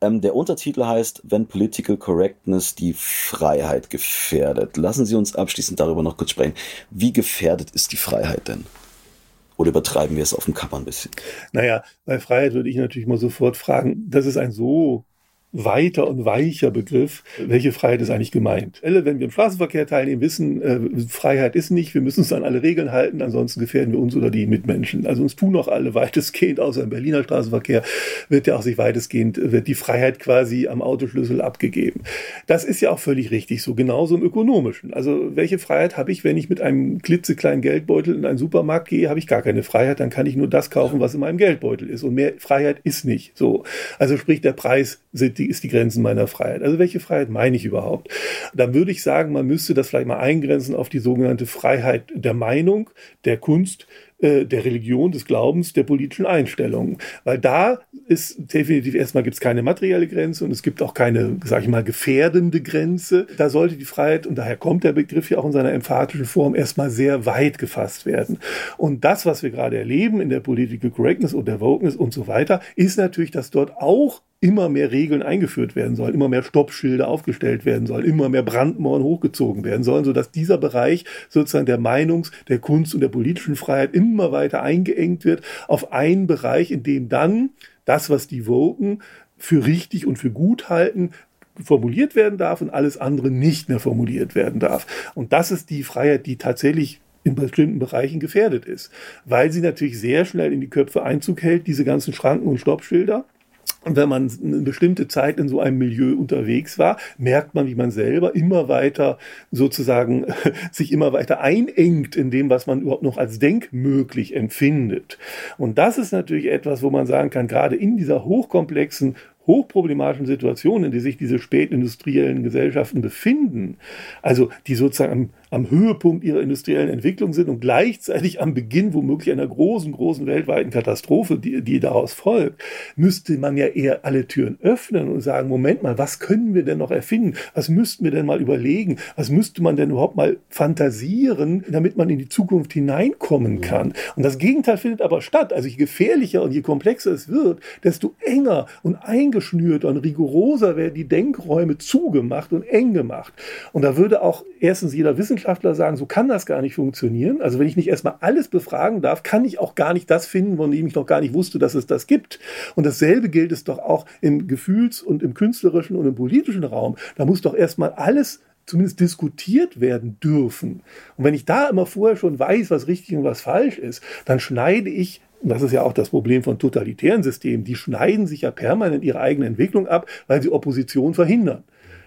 Ähm, der Untertitel heißt Wenn Political Correctness die Freiheit gefährdet. Lassen Sie uns abschließend darüber noch kurz sprechen. Wie gefährdet ist die Freiheit denn? Oder übertreiben wir es auf dem Kapper ein bisschen? Naja, bei Freiheit würde ich natürlich mal sofort fragen, das ist ein so weiter und weicher Begriff. Welche Freiheit ist eigentlich gemeint? Alle, wenn wir im Straßenverkehr teilnehmen, wissen, äh, Freiheit ist nicht, wir müssen uns an alle Regeln halten, ansonsten gefährden wir uns oder die Mitmenschen. Also uns tun auch alle *laughs* weitestgehend, außer im Berliner Straßenverkehr wird ja auch sich weitestgehend, wird die Freiheit quasi am Autoschlüssel abgegeben. Das ist ja auch völlig richtig, so genauso im Ökonomischen. Also welche Freiheit habe ich, wenn ich mit einem klitzekleinen Geldbeutel in einen Supermarkt gehe, habe ich gar keine Freiheit, dann kann ich nur das kaufen, was in meinem Geldbeutel ist. Und mehr Freiheit ist nicht so. Also sprich, der Preis sind die, ist die Grenzen meiner Freiheit. Also welche Freiheit meine ich überhaupt? Dann würde ich sagen, man müsste das vielleicht mal eingrenzen auf die sogenannte Freiheit der Meinung, der Kunst, äh, der Religion, des Glaubens, der politischen Einstellungen. Weil da ist definitiv erstmal gibt es keine materielle Grenze und es gibt auch keine, sage ich mal, gefährdende Grenze. Da sollte die Freiheit, und daher kommt der Begriff ja auch in seiner emphatischen Form, erstmal sehr weit gefasst werden. Und das, was wir gerade erleben in der Political Correctness und der Wokeness und so weiter, ist natürlich, dass dort auch immer mehr Regeln eingeführt werden sollen, immer mehr Stoppschilder aufgestellt werden sollen, immer mehr Brandmauern hochgezogen werden sollen, sodass dieser Bereich sozusagen der Meinungs-, der Kunst- und der politischen Freiheit immer weiter eingeengt wird auf einen Bereich, in dem dann das, was die Woken für richtig und für gut halten, formuliert werden darf und alles andere nicht mehr formuliert werden darf. Und das ist die Freiheit, die tatsächlich in bestimmten Bereichen gefährdet ist, weil sie natürlich sehr schnell in die Köpfe Einzug hält, diese ganzen Schranken und Stoppschilder und wenn man eine bestimmte Zeit in so einem Milieu unterwegs war, merkt man, wie man selber immer weiter sozusagen *laughs* sich immer weiter einengt in dem, was man überhaupt noch als denkmöglich empfindet. Und das ist natürlich etwas, wo man sagen kann, gerade in dieser hochkomplexen hochproblematischen Situation, in der sich diese spätindustriellen Gesellschaften befinden, also die sozusagen am Höhepunkt ihrer industriellen Entwicklung sind und gleichzeitig am Beginn womöglich einer großen, großen weltweiten Katastrophe, die, die daraus folgt, müsste man ja eher alle Türen öffnen und sagen, Moment mal, was können wir denn noch erfinden? Was müssten wir denn mal überlegen? Was müsste man denn überhaupt mal fantasieren, damit man in die Zukunft hineinkommen kann? Und das Gegenteil findet aber statt. Also je gefährlicher und je komplexer es wird, desto enger und eingeschnürter und rigoroser werden die Denkräume zugemacht und eng gemacht. Und da würde auch erstens jeder Wissenschaftler sagen, so kann das gar nicht funktionieren. Also wenn ich nicht erstmal alles befragen darf, kann ich auch gar nicht das finden, von dem ich noch gar nicht wusste, dass es das gibt. Und dasselbe gilt es doch auch im Gefühls- und im künstlerischen und im politischen Raum. Da muss doch erstmal alles zumindest diskutiert werden dürfen. Und wenn ich da immer vorher schon weiß, was richtig und was falsch ist, dann schneide ich und das ist ja auch das Problem von totalitären Systemen. Die schneiden sich ja permanent ihre eigene Entwicklung ab, weil sie Opposition verhindern.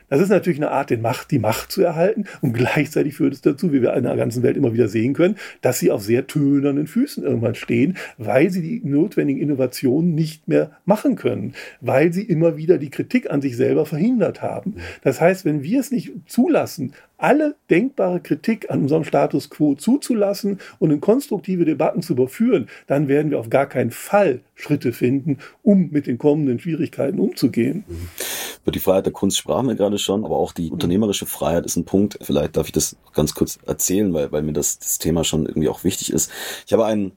Das ist natürlich eine Art, den Macht, die Macht zu erhalten und gleichzeitig führt es dazu, wie wir in der ganzen Welt immer wieder sehen können, dass sie auf sehr tönernen Füßen irgendwann stehen, weil sie die notwendigen Innovationen nicht mehr machen können, weil sie immer wieder die Kritik an sich selber verhindert haben. Das heißt, wenn wir es nicht zulassen, alle denkbare Kritik an unserem Status quo zuzulassen und in konstruktive Debatten zu überführen, dann werden wir auf gar keinen Fall Schritte finden, um mit den kommenden Schwierigkeiten umzugehen. Über die Freiheit der Kunst sprachen wir gerade schon, aber auch die unternehmerische Freiheit ist ein Punkt. Vielleicht darf ich das ganz kurz erzählen, weil, weil mir das, das Thema schon irgendwie auch wichtig ist. Ich habe einen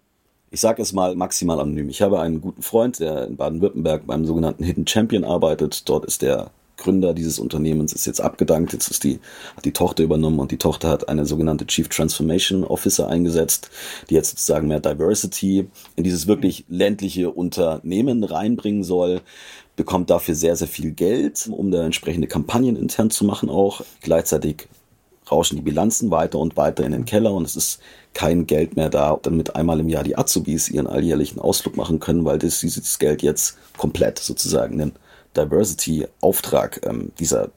ich sage es mal maximal anonym. Ich habe einen guten Freund, der in Baden-Württemberg beim sogenannten Hidden Champion arbeitet. Dort ist der Gründer dieses Unternehmens ist jetzt abgedankt, jetzt ist die, hat die Tochter übernommen und die Tochter hat eine sogenannte Chief Transformation Officer eingesetzt, die jetzt sozusagen mehr Diversity in dieses wirklich ländliche Unternehmen reinbringen soll, bekommt dafür sehr, sehr viel Geld, um da entsprechende Kampagnen intern zu machen auch. Gleichzeitig rauschen die Bilanzen weiter und weiter in den Keller und es ist kein Geld mehr da, damit einmal im Jahr die Azubis ihren alljährlichen Ausflug machen können, weil das, dieses Geld jetzt komplett sozusagen in den Diversity-Auftrag ähm, dieser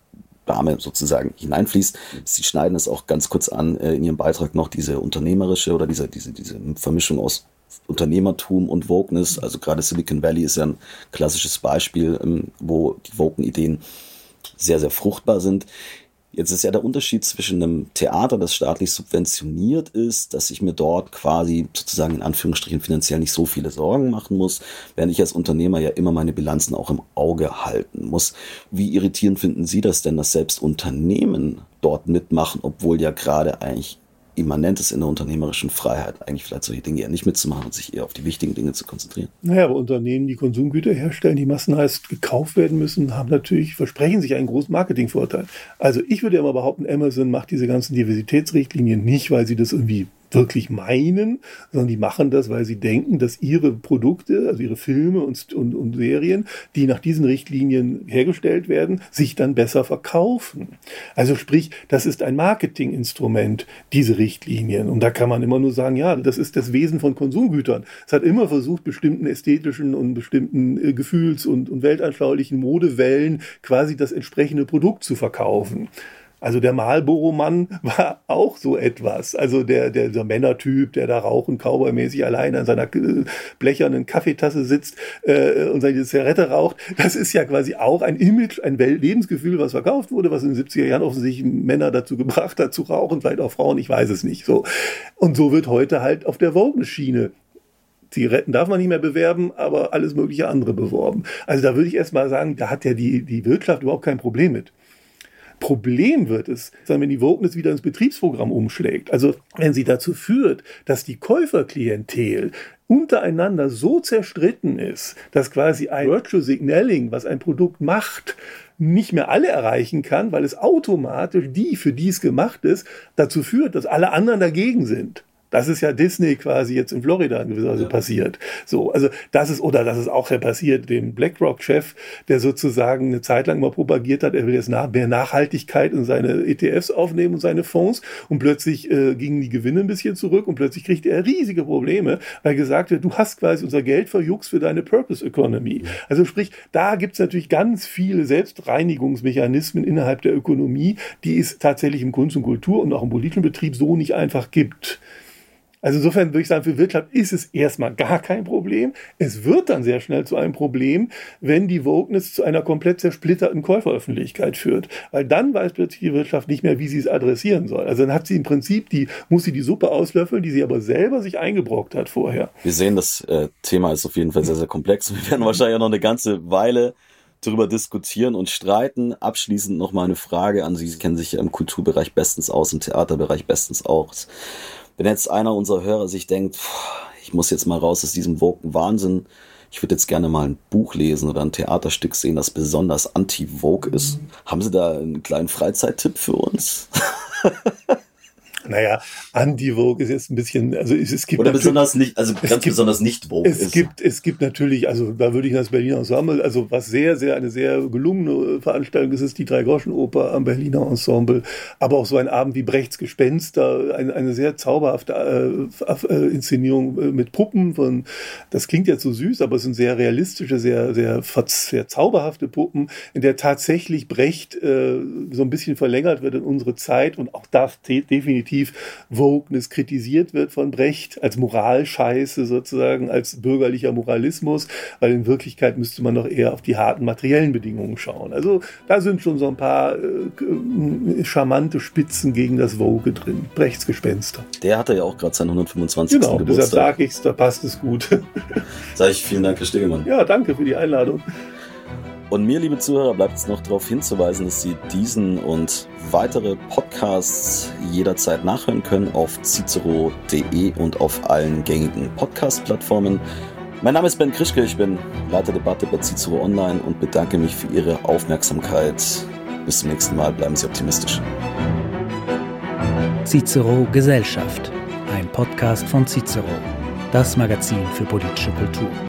Dame sozusagen hineinfließt. Sie schneiden es auch ganz kurz an äh, in ihrem Beitrag noch, diese unternehmerische oder diese, diese, diese Vermischung aus Unternehmertum und Wokeness. Also gerade Silicon Valley ist ja ein klassisches Beispiel, ähm, wo die Woken-Ideen sehr, sehr fruchtbar sind. Jetzt ist ja der Unterschied zwischen einem Theater, das staatlich subventioniert ist, dass ich mir dort quasi sozusagen in Anführungsstrichen finanziell nicht so viele Sorgen machen muss, während ich als Unternehmer ja immer meine Bilanzen auch im Auge halten muss. Wie irritierend finden Sie das denn, dass selbst Unternehmen dort mitmachen, obwohl ja gerade eigentlich immanent ist in der unternehmerischen Freiheit, eigentlich vielleicht solche Dinge eher nicht mitzumachen und sich eher auf die wichtigen Dinge zu konzentrieren. Naja, aber Unternehmen, die Konsumgüter herstellen, die massenhaft gekauft werden müssen, haben natürlich, versprechen sich einen großen Marketingvorteil. Also ich würde ja mal behaupten, Amazon macht diese ganzen Diversitätsrichtlinien nicht, weil sie das irgendwie wirklich meinen, sondern die machen das, weil sie denken, dass ihre Produkte, also ihre Filme und, und, und Serien, die nach diesen Richtlinien hergestellt werden, sich dann besser verkaufen. Also sprich, das ist ein Marketinginstrument, diese Richtlinien. Und da kann man immer nur sagen, ja, das ist das Wesen von Konsumgütern. Es hat immer versucht, bestimmten ästhetischen und bestimmten äh, Gefühls- und, und weltanschaulichen Modewellen quasi das entsprechende Produkt zu verkaufen. Also der Marlboro-Mann *laughs* war auch so etwas. Also der, der, der Männertyp, der da rauchend, cowboymäßig allein an seiner äh, blechernen Kaffeetasse sitzt äh, und seine Zigarette raucht. Das ist ja quasi auch ein Image, ein Lebensgefühl, was verkauft wurde, was in den 70er Jahren offensichtlich Männer dazu gebracht hat, zu rauchen, vielleicht auch Frauen, ich weiß es nicht. So. Und so wird heute halt auf der Wogen-Schiene Zigaretten darf man nicht mehr bewerben, aber alles mögliche andere beworben. Also da würde ich erst mal sagen, da hat ja die, die Wirtschaft überhaupt kein Problem mit. Problem wird es, wenn die Wokeness wieder ins Betriebsprogramm umschlägt. Also wenn sie dazu führt, dass die Käuferklientel untereinander so zerstritten ist, dass quasi ein Virtual Signaling, was ein Produkt macht, nicht mehr alle erreichen kann, weil es automatisch die, für die es gemacht ist, dazu führt, dass alle anderen dagegen sind. Das ist ja Disney quasi jetzt in Florida in gewisser Weise ja. passiert. So, also das ist, oder das ist auch ja passiert, dem BlackRock-Chef, der sozusagen eine Zeit lang mal propagiert hat, er will jetzt nach, mehr Nachhaltigkeit in seine ETFs aufnehmen und seine Fonds und plötzlich äh, gingen die Gewinne ein bisschen zurück und plötzlich kriegte er riesige Probleme, weil gesagt wird, du hast quasi unser Geld verjuckst für deine Purpose Economy. Also sprich, da gibt's natürlich ganz viele Selbstreinigungsmechanismen innerhalb der Ökonomie, die es tatsächlich im Kunst und Kultur und auch im politischen Betrieb so nicht einfach gibt. Also insofern würde ich sagen, für Wirtschaft ist es erstmal gar kein Problem. Es wird dann sehr schnell zu einem Problem, wenn die Wokeness zu einer komplett zersplitterten Käuferöffentlichkeit führt. Weil dann weiß plötzlich die Wirtschaft nicht mehr, wie sie es adressieren soll. Also dann hat sie im Prinzip die, muss sie die Suppe auslöffeln, die sie aber selber sich eingebrockt hat vorher. Wir sehen, das äh, Thema ist auf jeden Fall sehr, sehr komplex. Wir werden wahrscheinlich noch eine ganze Weile darüber diskutieren und streiten. Abschließend noch mal eine Frage an Sie. Sie kennen sich ja im Kulturbereich bestens aus, im Theaterbereich bestens aus. Wenn jetzt einer unserer Hörer sich denkt, ich muss jetzt mal raus aus diesem Wahnsinn, ich würde jetzt gerne mal ein Buch lesen oder ein Theaterstück sehen, das besonders anti-Vogue ist. Mhm. Haben Sie da einen kleinen Freizeittipp für uns? *laughs* Naja, Anti-Vogue ist jetzt ein bisschen, also es, es gibt. Oder besonders nicht, also ganz gibt, besonders nicht Vogue. Es ist. gibt, es gibt natürlich, also da würde ich das Berliner Ensemble, also was sehr, sehr, eine sehr gelungene Veranstaltung ist, ist die Drei-Groschen-Oper am Berliner Ensemble. Aber auch so ein Abend wie Brechts Gespenster, eine, eine sehr zauberhafte äh, äh, Inszenierung äh, mit Puppen von, das klingt jetzt so süß, aber es sind sehr realistische, sehr, sehr, sehr zauberhafte Puppen, in der tatsächlich Brecht äh, so ein bisschen verlängert wird in unsere Zeit und auch das definitiv definitiv Wokeness kritisiert wird von Brecht als Moralscheiße sozusagen, als bürgerlicher Moralismus, weil in Wirklichkeit müsste man doch eher auf die harten materiellen Bedingungen schauen. Also da sind schon so ein paar äh, charmante Spitzen gegen das Woke drin. Brechts Gespenster. Der hatte ja auch gerade seinen 125. Genau, Geburtstag. deshalb sage ich es, da passt es gut. Sage ich vielen Dank, Herr Stegemann. Ja, danke für die Einladung. Und mir, liebe Zuhörer, bleibt es noch darauf hinzuweisen, dass Sie diesen und weitere Podcasts jederzeit nachhören können auf cicero.de und auf allen gängigen Podcast-Plattformen. Mein Name ist Ben Krischke, ich bin Leiter Debatte bei Cicero Online und bedanke mich für Ihre Aufmerksamkeit. Bis zum nächsten Mal, bleiben Sie optimistisch. Cicero Gesellschaft, ein Podcast von Cicero, das Magazin für politische Kultur.